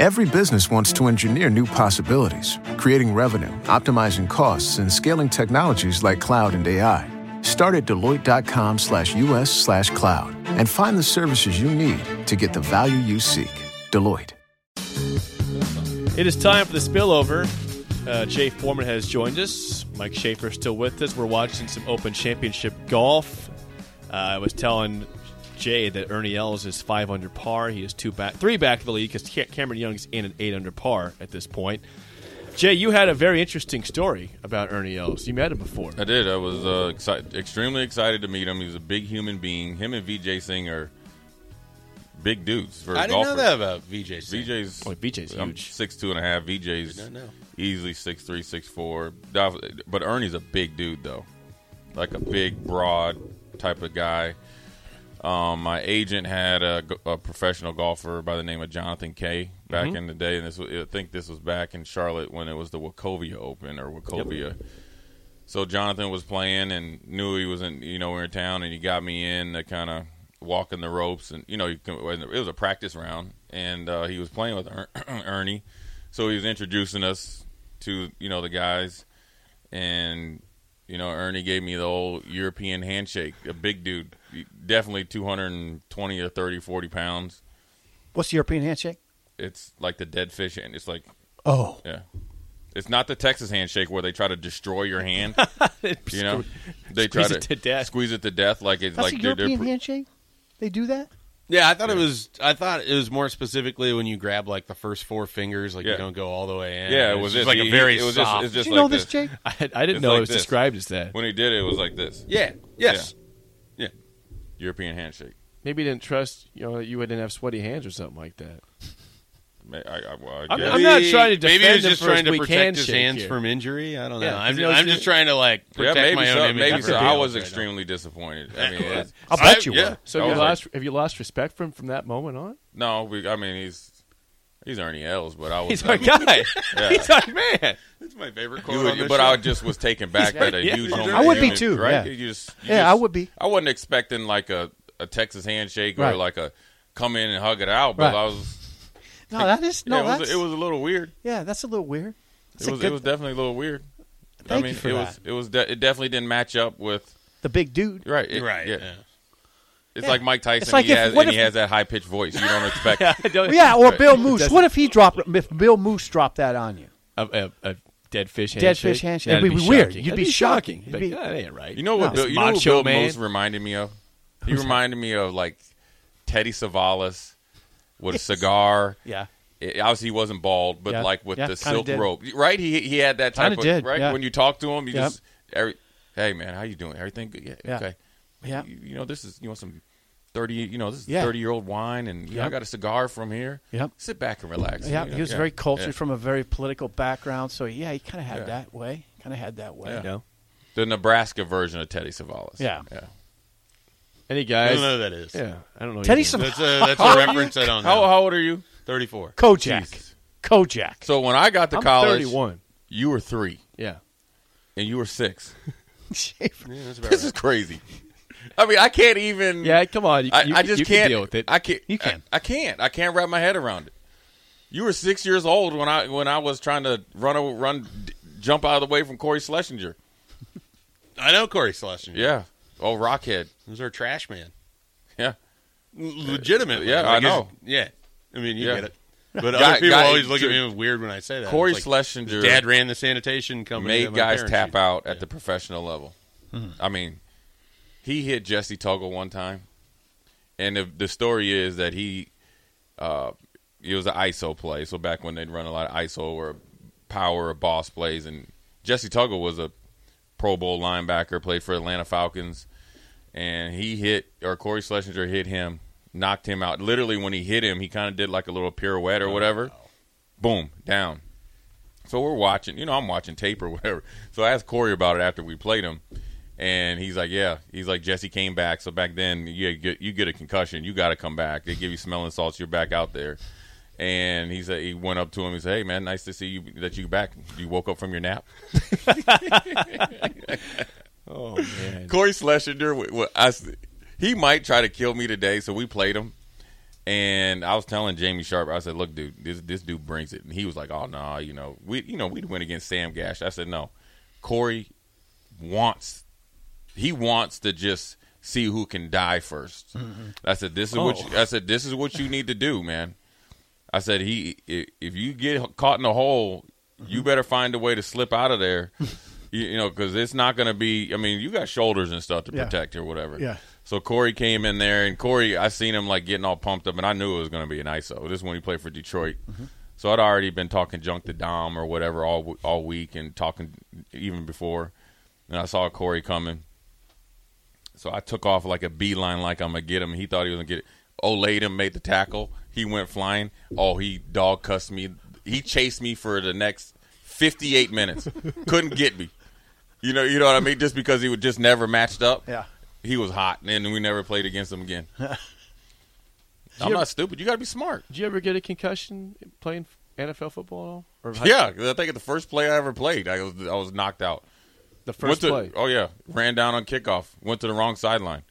Every business wants to engineer new possibilities, creating revenue, optimizing costs, and scaling technologies like cloud and AI. Start at Deloitte.com slash US slash cloud and find the services you need to get the value you seek. Deloitte. It is time for the spillover. Uh, Jay Foreman has joined us. Mike Schaefer is still with us. We're watching some Open Championship golf. Uh, I was telling Jay that Ernie Els is five under par. He is two back, three back of the lead because Cameron Young's in an eight under par at this point. Jay, you had a very interesting story about Ernie Els. You met him before. I did. I was uh, excited, extremely excited to meet him. He's a big human being. Him and Vijay Singh are big dudes for I a didn't golfer. know that about Vijay. Singh. Vijay's Oh, Vijay's I'm huge. six two and a half. Vijay's Did not easily six three, six four. But Ernie's a big dude though, like a big, broad type of guy. Um, my agent had a professional golfer by the name of Jonathan Kaye back Mm-hmm. in the day, and this was, I think this was back in Charlotte when it was the Wachovia Open or Wachovia. So Jonathan was playing and knew he was in, you know, we were in town, and he got me in to kind of walking the ropes, and you know, you can, it was a practice round, and uh, he was playing with er- Ernie, so he was introducing us to you know the guys, and you know Ernie gave me the old European handshake, a big dude, definitely 220 or 30, 40 pounds. What's the European handshake? It's like the dead fish and It's like Oh, yeah. It's not the Texas handshake where they try to destroy your hand. you know, they Squeeze try it to death. squeeze it to death, like it's that's like a they're, they're European pr- handshake. They do that. Yeah, I thought it was. I thought it was more specifically when you grab like the first four fingers, like Yeah. you don't go all the way in. Yeah, it It's was just just like he- a very it was just- soft. it's just Did you know like this, this. Jake? I, I didn't It's know like it was this. described as that. when he did it, it was like this yeah. Yes. Yeah. European handshake. Maybe he didn't trust you know that you didn't have sweaty hands or something like that. I, I, well, I I'm- guess. I'm not trying to Maybe defend he was him just trying to weak protect his handshake hands here. from injury. I don't know. Yeah, I'm, you know, I'm just trying to like yeah, protect maybe my so. own image. Maybe That's so. a I deal was right extremely disappointed. I mean, I'll bet I- you yeah. were. So I you was like- lost? have you lost respect for him from that moment on? no, we, I mean he's he's Ernie Els, but I was. He's I mean, guy. Yeah. He's our man. That's my favorite you quote would- on but show. I just was taken back by the Yeah, huge. you home. I would be unit, too, right? yeah. You just, you Yeah, just- I would be. I wasn't expecting like a, a Texas handshake or like a come in and hug it out, but Right. I was. No, that is no. yeah, it, was, it was a little weird. yeah. That's a little weird. That's It was, good, it was definitely a little weird. Thank I you mean, for it that. was it was de- it definitely didn't match up with the big dude. right. It, right. Yeah. Yeah. It's Yeah. like Mike Tyson. It's like he if- has what and he has that high pitched voice. You don't expect. I don't- Yeah, or Right. Bill Moos. What if he dropped? If Bill Moos dropped that on you? a, a, a dead fish handshake. Dead fish handshake. That'd It'd be weird. shocking. You'd That'd be shocking. shocking. You'd be- that ain't right. You know what? No. Bill, you know who Macho Bill man. most reminded me of? He reminded me of like Telly Savalas with a cigar. Yeah. It- obviously, he wasn't bald, but Yeah. like with Yeah, the silk did. rope, right? He he had that type Kinda of did, right. yeah. When you talk to him, you Yep. just every, hey man, how you doing? Everything good? Yeah, Yeah. okay. Yeah. You, you know, this is you know some thirty. You know, this is Yeah. thirty year old wine, and you know, I got a cigar from here. Yep. Sit back and relax. Yeah, you know? he was Yeah. very cultured Yeah. from a very political background. So yeah, he kind of had Yeah. that way. Kind of had that way. Yeah. know, the Nebraska version of Telly Savalas. Yeah. yeah. Any guys? I don't know who that is. Yeah, I don't know. Teddy either. That's a that's How a old are reference you? I don't know. How, how old are you? Thirty four. Kojak. Jesus. Kojak. So when I got to I'm college, 31. you were three Yeah. and you were six. Yeah, This right. is crazy. I mean, I can't even. Yeah, come on. You, I, you- I just you can't Can deal with it. I can't. You can. I, I can't. I can't wrap my head around it. You were six years old when I when I was trying to run a, run jump out of the way from Cory Schlesinger. I know Cory Schlesinger. Yeah. Oh, Rockhead. He was our trash man. Yeah. Legitimate. Yeah, I know. Yeah. I mean, you Yeah. get it. But Guy- other people guy- always look at me weird when I say that. Cory like, Schlesinger dad ran the sanitation company. made guys tap used. out at the professional level. Hmm. I mean, he hit Jessie Tuggle one time, and the, the story is that he, uh, it was an ISO play. So back when they'd run a lot of ISO or power or boss plays, and Jessie Tuggle was a Pro Bowl linebacker, played for Atlanta Falcons, and he hit or Cory Schlesinger hit him, knocked him out. Literally, when he hit him, he kind of did like a little pirouette or whatever. Boom, down. So we're watching, you know, I'm watching tape or whatever. So I asked Cory about it after we played him, and he's like, "Yeah." He's like, "Jessie came back." So back then, you get you get a concussion, you got to come back. They give you smelling salts, you're back out there. And he said he went up to him. He said, "Hey man, nice to see you that you back. You woke up from your nap." oh man. Cory Schlesinger, I he might try to kill me today. So we played him, And I was telling Jamie Sharp, I said, "Look, dude, this this dude brings it." And he was like, "Oh no, nah, you know, we you know we'd win against Sam Gash." I said, "No, Cory wants he wants to just see who can die 1st mm-hmm. I said, "This is what you, oh. I said. This is what you need to do, man." I said, "He if you get caught in a hole, you mm-hmm. better find a way to slip out of there." You, you know, because it's not going to be. I mean, you got shoulders and stuff to Yeah. protect or whatever. Yeah. So Cory came in there, and Cory, I seen him like getting all pumped up, and I knew it was going to be an ISO. This is when he played for Detroit. Mm-hmm. So I'd already been talking junk to Dom or whatever all all week, and talking even before. And I saw Cory coming, so I took off like a beeline, like I'm gonna get him. He thought he was gonna get it. Olayed him, made the tackle. He went flying. Oh, he dog cussed me. He chased me for the next 58 minutes. Couldn't get me. You know, you know what I mean? Just because he would just never matched up. Yeah. He was hot, and we never played against him again. I'm you not stupid. You got to be smart. Did you ever get a concussion playing NFL football at all? Or Yeah, I think the first play I ever played, I was I was knocked out. the first to- play. Oh yeah, ran down on kickoff. Went to the wrong sideline.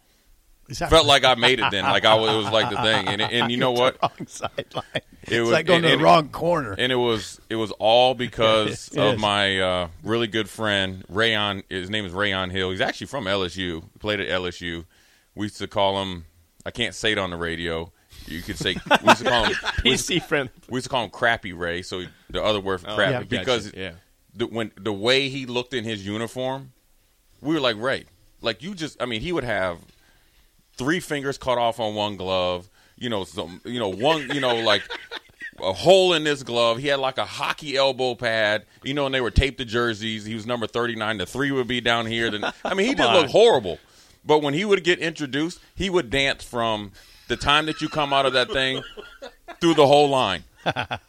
Is Felt like I made it then. Like I was, it was like the thing. And and you know what? wrong sideline? It it's was- like going and- to and- the wrong corner. and it was it was all because of is. my uh, really good friend Rayon. His name is Rayon Hill. He's actually from LSU. He played at LSU. We used to call him. I can't say it on the radio. You could say we used to call him. We used, PC friend. we used to call him Crappy Ray. So the other word for crappy yeah, Gotcha. because yeah. the, when the way he looked in his uniform, we were like Ray. Like you just, I mean, he would have three fingers cut off on one glove. You know, some, you know, one, you know, like a hole in this glove. He had like a hockey elbow pad. You know, and they were taped to jerseys. He was number thirty nine. The three would be down here. Then I mean, he did look horrible. But when he would get introduced, he would dance from the time that you come out of that thing through the whole line.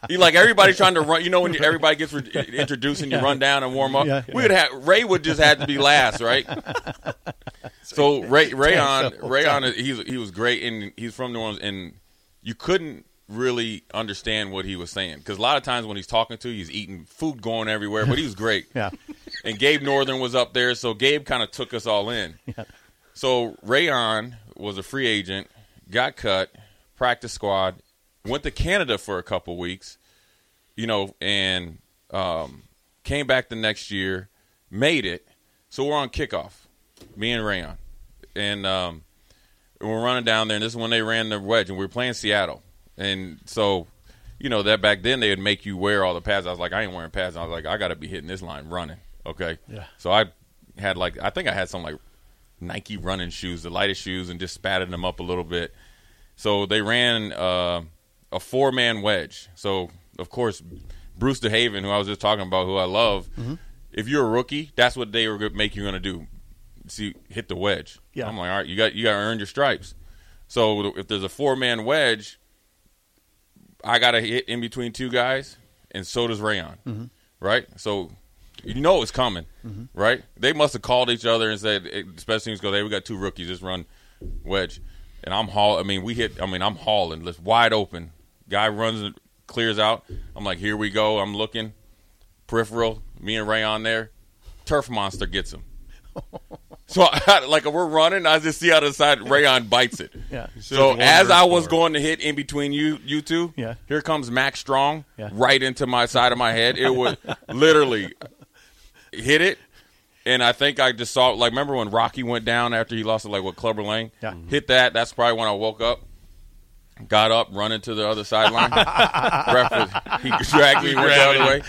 He like everybody trying to run. You know when you, everybody gets re- introduced and you run down and warm up. We would have Ray would just have to be last, right? So Ray Rayon Rayon he's he was great and he's from New Orleans and you couldn't really understand what he was saying because a lot of times when he's talking to you, he's eating food going everywhere, but he was great. Yeah. And Gabe Northern was up there, so Gabe kind of took us all in. Yeah. So Rayon was a free agent, got cut, practice squad, went to Canada for a couple weeks, you know, and um, came back the next year, made it. So we're on kickoff, me and Rayon, and um, we're running down there. And this is when they ran the wedge, and we were playing Seattle, and so. You know that back then they would make you wear all the pads. I was like, I ain't wearing pads. I was like, I got to be hitting this line running. Okay. Yeah. So I had like I think I had some like Nike running shoes, the lightest shoes, and just spatted them up a little bit. So they ran uh, a four man wedge. So of course, Bruce DeHaven, who I was just talking about, who I love, if you're a rookie, that's what they were make you going to do. See, hit the wedge. Yeah. I'm like, all right, you got you got to earn your stripes. So if there's a four man wedge, I got to hit in between two guys, and so does Rayon, mm-hmm. right? So you know it's coming, mm-hmm. right? They must have called each other and said, special teams go, "Hey, we got two rookies, just run wedge." And I'm haul. I mean, we hit. I mean, I'm hauling. Let's wide open. Guy runs, and clears out. I'm like, here we go. I'm looking peripheral. Me and Rayon there. Turf monster gets him. So I, like we're running, I just see out of the side Rayon bites it. Yeah. So as I was for going to hit in between you you two, Yeah. here comes Max Strong Yeah. right into my side of my head. It would literally hit it. And I think I just saw like remember when Rocky went down after he lost it like what Clubber Lang? Yeah. Hit that. That's probably when I woke up. Got up, running to the other sideline. Ref was, he dragged me, went the other way.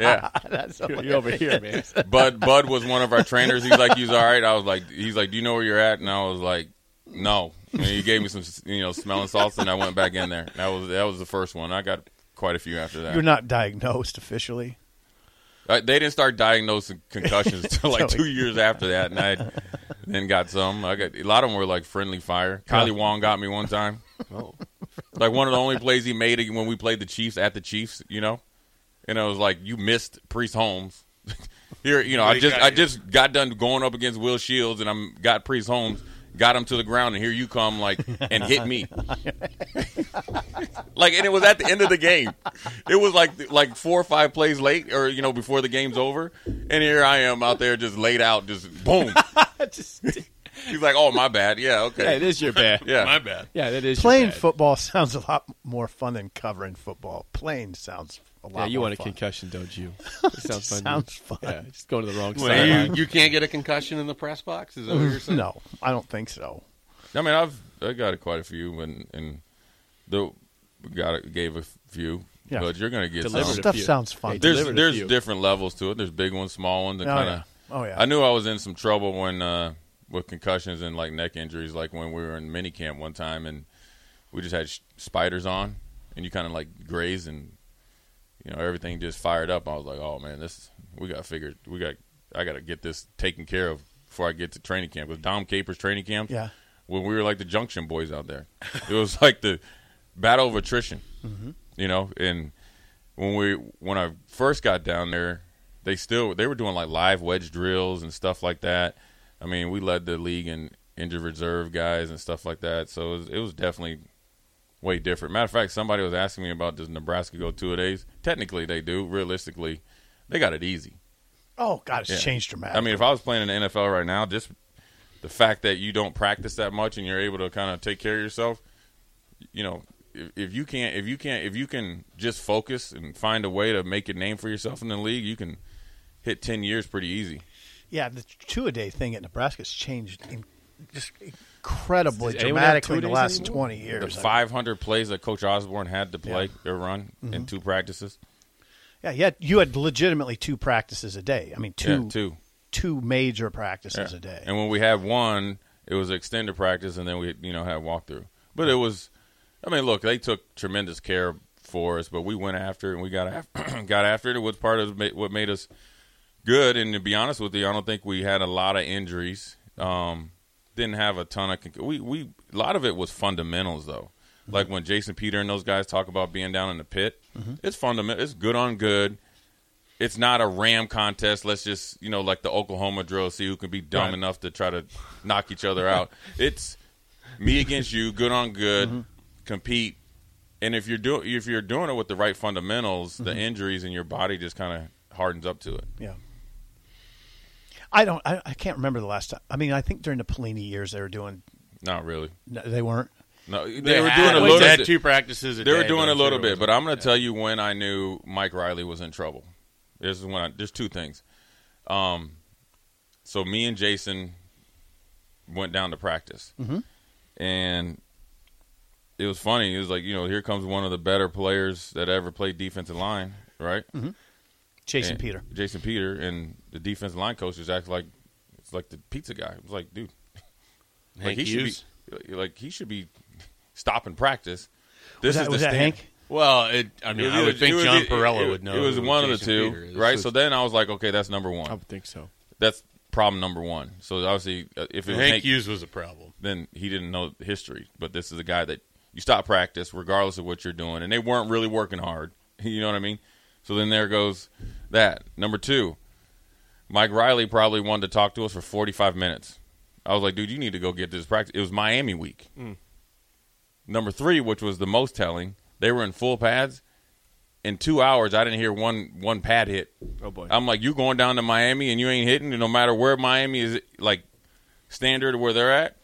Yeah, That's You're over here, man. Bud Bud was one of our trainers. He's like, he's all right. I was like, he's like, do you know where you're at? And I was like, no. And he gave me some, you know, smelling salts, and I went back in there. That was that was the first one. I got quite a few after that. You're not diagnosed officially. Uh, they didn't start diagnosing concussions until like two years after that, and I then got some. I got a lot of them were like friendly fire. Kailee Wong got me one time. Oh. Like one of the only plays he made when we played the Chiefs at the Chiefs, you know, and it was like you missed Priest Holmes. Here, you know, I just got I just got done going up against Will Shields, and I'm got Priest Holmes, got him to the ground, and here you come like and hit me. like, and it was at the end of the game. It was like like four or five plays late, or you know, before the game's over, and here I am out there just laid out, just boom. Just- He's like, "Oh, my bad. Yeah, okay. Yeah, it is your bad. Yeah. My bad. Yeah, that is your Playing bad. football sounds a lot more fun than covering football. Playing sounds a lot Yeah, you more want a fun. concussion, don't you? It sounds fun. Sounds fun. Yeah, just going to the wrong Well, side. you, you can't get a concussion in the press box. Is that what you're saying? No, I don't think so. I mean, I've I got quite a few, and and the got gave a few, Yeah. but you're gonna get Delivered some. a Stuff sounds fun. Hey, There's there's different levels to it. There's big ones, small ones, and Oh, kind of. yeah. Oh, yeah. I knew I was in some trouble when uh, with concussions and like neck injuries, like when we were in mini camp one time, and we just had sh- spiders on, and you kind of like graze, and you know everything just fired up. I was like, oh man, this we got figured. We got I got to get this taken care of before I get to training camp. With Dom Capers training camp, Yeah. when we were like the junction boys out there. It was like the battle of attrition, mm-hmm. you know. And when we when I first got down there, they still they were doing like live wedge drills and stuff like that. I mean, we led the league in injured reserve guys and stuff like that. So it was, it was definitely way different. Matter of fact, somebody was asking me about does Nebraska go two a days? Technically, they do. Realistically, they got it easy. Oh God, it's Yeah. changed dramatically. I mean, if I was playing in the NFL right now, just the fact that you don't practice that much and you're able to kind of take care of yourself, you know, if, if you can't, if you can't, if you can just focus and find a way to make a name for yourself in the league, you can hit ten years pretty easy. yeah, the two a day thing at Nebraska has changed in, just incredibly Does dramatically in the last anymore? twenty The years. 500 plays that Coach Osborne had to play Yeah. or run in two practices. yeah, you had, you had legitimately two practices a day. I mean, two yeah, two. two major practices Yeah. a day. And when we had one, it was extended practice, and then we you know had walkthrough. But it was, I mean, look, they took tremendous care for us, but we went after it and we got after got after it. It was part of what made us good. And to be honest with you, I don't think we had a lot of injuries. Um, didn't have a ton of we we a lot of it was fundamentals though. Mm-hmm. Like when Jason Peter and those guys talk about being down in the pit, mm-hmm. it's fundamental. It's good on good it's not a ram contest. Let's just you know like the Oklahoma drill, see who can be dumb Right. enough to try to knock each other out. It's me against you, good on good, mm-hmm. compete. And if you're doing if you're doing it with the right fundamentals, the injuries in your body just kind of hardens up to it. Yeah. I don't. I, I can't remember the last time. I mean, I think during the Pelini years they were doing. Not really. no, They weren't. No, they, They were had- doing a they little. had bit- two practices. A they were doing but a I'm sure little bit, but I'm going to tell you when I knew Mike Riley was in trouble. This is when I, there's two things. Um, so me and Jason went down to practice, and it was funny. It was like you know, here comes one of the better players that ever played defensive line, right? Jason And- Peter. Jason Peter, and the defensive line coach is acting like it's like the pizza guy. It was like, dude, like Hank he Hughes? should be like he should be stopping practice. Was This that, is the was that stand- Hank? Well, it, I mean, It I was- would think it was- John it- Parrella would know. It was one of the two, Peter right? This So then I was like, okay, that's number one. I would think so. That's problem number one. So obviously, uh, if it Hank Hank, Hughes was a problem. then he didn't know history. But this is a guy that you stop practice regardless of what you're doing, and they weren't really working hard. You know what I mean? So then there goes that. Number two, Mike Riley probably wanted to talk to us for 45 minutes. I was like, dude, you need to go get this practice. It was Miami week. Mm. Number three, which was the most telling, they were in full pads. In two hours, I didn't hear one one pad hit. Oh boy. I'm like, you going down to Miami and you ain't hitting, and no matter where Miami is, like standard where they're at,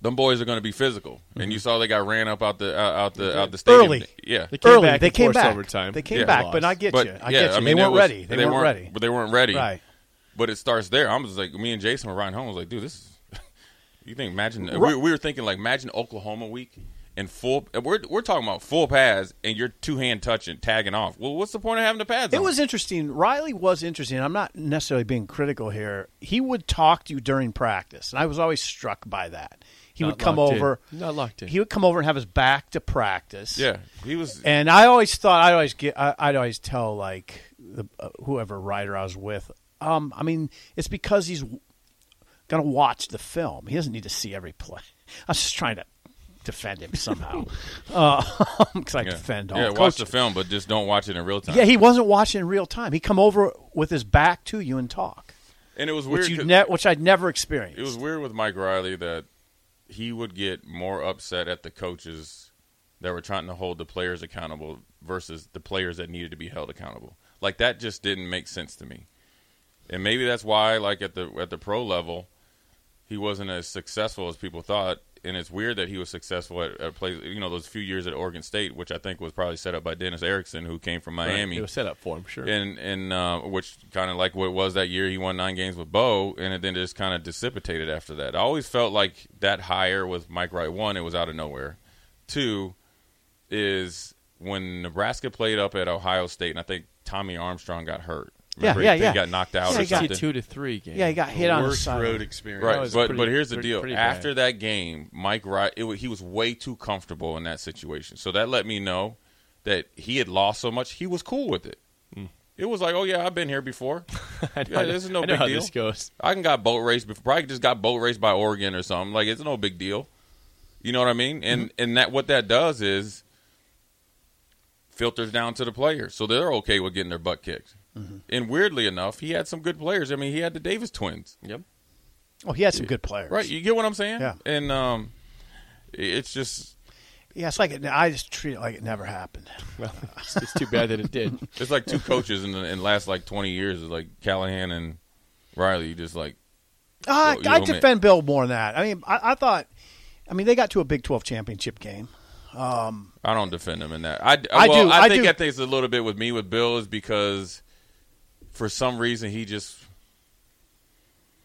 them boys are going to be physical. And mm-hmm. you saw they got ran up out the out, out the out the stadium. Early. yeah. They came Early, back they and came back. overtime. They came Yeah. back, but I get But you. I yeah, get you. I mean, they weren't was- ready. They, weren't, ready. But they weren't ready. Right. But it starts there. I was like, me and Jason were riding home. I was like, dude, this is. You think? Imagine Right. we, we were thinking like, imagine Oklahoma week and full. We're we're talking about full pads and you're two hand touching, tagging off. Well, what's the point of having the pads? It on? was interesting. Riley was interesting. I'm not necessarily being critical here. He would talk to you during practice, and I was always struck by that. He Not would come locked in. over. Not locked in. He would come over and have his back to practice. Yeah, he was. And I always thought I'd always get I, I'd always tell like the uh, whoever rider I was with. Um, I mean, it's because he's going to watch the film. He doesn't need to see every play. I was just trying to defend him somehow because I yeah, defend all yeah watch the film, but just don't watch it in real time. Yeah, he wasn't watching in real time. He come over with his back to you and talk, and it was weird. which ne- which I'd never experienced. it was weird with Mike Riley that he would get more upset at the coaches that were trying to hold the players accountable versus the players that needed to be held accountable. Like that just didn't make sense to me. And maybe that's why, like at the at the pro level, he wasn't as successful as people thought. And it's weird that he was successful at, at you know, those few years at Oregon State, which I think was probably set up by Dennis Erickson, who came from Miami It was set up for him, sure. and and uh, which kind of like what it was that year. He won nine games with Bo, and it then just kind of dissipated after that. I always felt like that hire with Mike Wright. One, it was out of nowhere. Two, is when Nebraska played up at Ohio State, and I think Tommy Armstrong got hurt. Yeah, Remember, yeah, he yeah. got knocked out Yeah, or he got- something. two to three games. Yeah, he got hit on the Worst side. road experience. Right, but pretty- but here's the pretty- deal. pretty After bad. that game, Mike Wright, it, he was way too comfortable in that situation. So that let me know that he had lost so much. He was cool with it. Hmm. It was like, oh yeah, I've been here before. I know, Yeah, this is no I know big how deal. this goes. I can got boat raced before. Probably just got boat raced by Oregon or something. Like it's no big deal. You know what I mean? And mm-hmm. and that what that does is filters down to the players, so they're okay with getting their butt kicked. And weirdly enough, he had some good players. I mean, he had the Davis twins. Yep. Oh, he had some good players. Right, you get what I'm saying? Yeah. And um, it's just Yeah, it's like it, I just treat it like it never happened. Well, it's, it's too bad that it did. it's like two coaches in the in the last like 20 years. It's like Callahan and Riley. You just like I, Well, you I owe me- defend Bill more than that. I mean, I, I thought, I mean, they got to a Big Twelve championship game. I don't defend him in that. I, I well, do, I, I think do. I think it's a little bit with me with Bill is because for some reason he just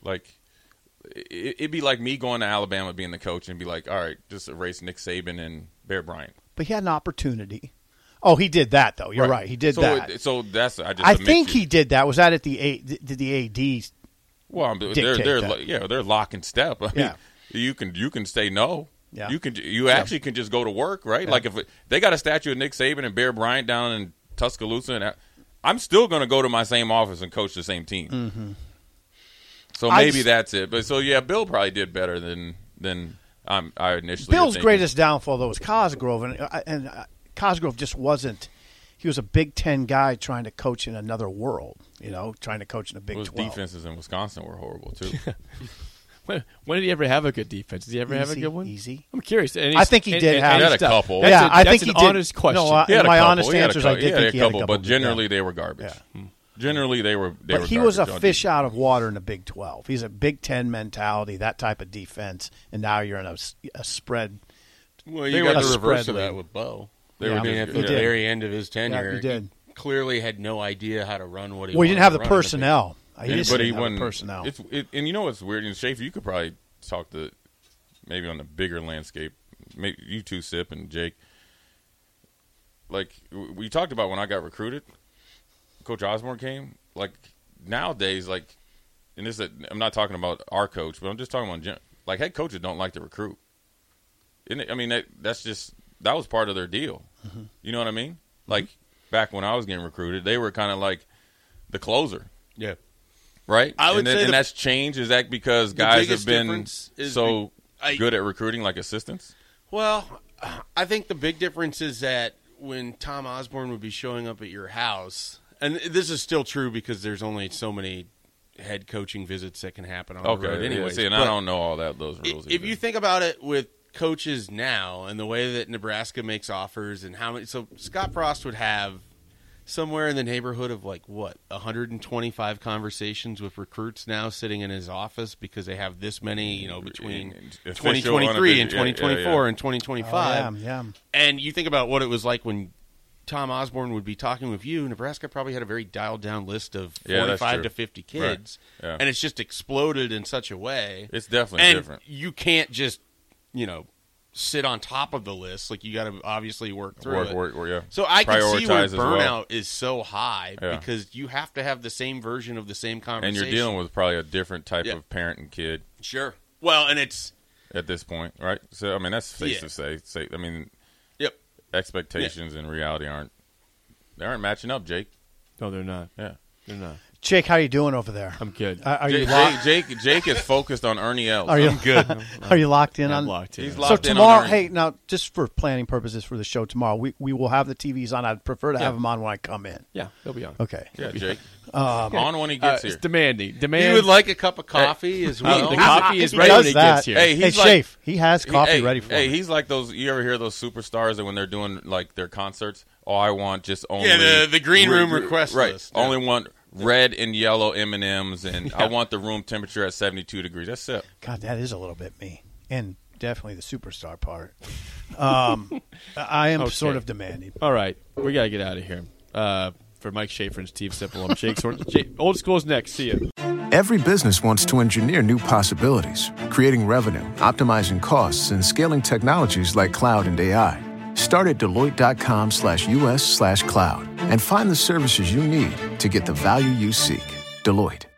like it, it'd be like me going to Alabama being the coach and be like, all right, just erase Nick Saban and Bear Bryant. But he had an opportunity. Oh, he did that though. You're right. He did so that. It, so that's I just I think you. he did that. Was that at the A, did the AD? Well, they're they're that. yeah they're lock and step. I mean, Yeah. you can you can say no. Yeah. you can you actually can just go to work, right? Like if it, they got a statue of Nick Saban and Bear Bryant down in Tuscaloosa, and I'm still going to go to my same office and coach the same team. Mm-hmm. So maybe just- that's it. But so yeah, Bill probably did better than than um, I initially. Bill's greatest downfall though was Cosgrove, and uh, and uh, Cosgrove just wasn't. He was a Big Ten guy trying to coach in another world. You know, trying to coach in a Big Those Twelve. defenses in Wisconsin were horrible too. When, when did he ever have a good defense? Did he ever have a good one? easy. I'm curious. And I think he did and- have- and He had a couple. That's yeah, a- I that's think an he did. honest question. No, I- He had a my couple. honest He answer is. I did he think a he had couple, a couple. but generally they were garbage. Yeah. Hmm. Generally they were. They but were he was a fish defense. out of water in the Big Twelve. He's a Big Ten mentality, that type of defense, and now you're in a, s- a spread. Well, you got a the reverse spread of that with Bo. They Yeah, were I mean, just at the did. very end of his tenure, he did. clearly had no idea how to run what he. Well, he didn't have the run in Big- personnel. He And- just but he have personnel. It's it, and you know what's weird? And Schaefer, you could probably talk to maybe on the bigger landscape. Maybe you two, Sip and Jake. Like we talked about when I got recruited, Coach Osborne came. Like nowadays, like, and this is, I'm not talking about our coach, but I'm just talking about like head coaches don't like to recruit. I mean, that, that's just that was part of their deal. Mm-hmm. You know what I mean? Like back when I was getting recruited, they were kind of like the closer Yeah. Right? I would and, then- say and the- that's changed. Is that because guys have been so be- I- good at recruiting, like assistants? Well, I think the big difference is that when Tom Osborne would be showing up at your house, and this is still true because there's only so many head coaching visits that can happen on the road. Okay, Anyway, yeah, see, and I don't know all that those rules. if either. you think about it with coaches now and the way that Nebraska makes offers and how many, so Scott Frost would have somewhere in the neighborhood of like what 125 conversations with recruits now sitting in his office because they have this many, you know, between Official, 2023 and unofficial- yeah, 2024 yeah, yeah. and 2025. Oh, yeah, yeah. And you think about what it was like when Tom Osborne would be talking with you. Nebraska probably had a very dialed down list of 45 true. to 50 kids, Yeah. and it's just exploded in such a way. It's definitely and different. You can't just, you know, sit on top of the list. Like you got to obviously work through Work, it. work, work, yeah. So I can see where burnout well. is so high Yeah. because you have to have the same version of the same conversation, and you're dealing with probably a different type Yeah. of parent and kid sure. Well, and it's at this point, right? So I mean, that's safe Yeah. to say. Say, I mean, yep. expectations and reality aren't they aren't matching up, Jake. No, they're not. Yeah. They're not. Jake, how are you doing over there? I'm good. Uh, are Jake, you locked? Jake, Jake, Jake is focused on Ernie Els. Are you I'm good. Are you locked in I'm on? locked in. He's So locked in on tomorrow, Ernie. hey, now just for planning purposes for the show tomorrow, we, we will have the TVs on. I'd prefer to have them on when I come in. yeah, they'll be on. Okay. Yeah, Jake. on when he Uh, gets it's here. demanding. You Demand. would like a cup of coffee as Uh, well. the coffee is ready when he that. gets here. Hey, Hey, he's like- Shafe, he has coffee hey, ready for Hey, me. he's like those. You ever hear those superstars that when they're doing like their concerts? Oh, I want just only Yeah, the- the green room re- request right? list, yeah. Only want red and yellow M and M's, and I want the room temperature at seventy two degrees. That's it. God, that is a little bit me, and definitely the superstar part. Um, I am Okay. sort of demanding. All right, we got to get out of here. Uh, for Mike Schaefer and Steve Sipple, I'm Jake Sort. Jake, old school's next. See you. Every business wants to engineer new possibilities, creating revenue, optimizing costs, and scaling technologies like cloud and AI. Start at Deloitte.com slash US slash cloud and find the services you need to get the value you seek. Deloitte.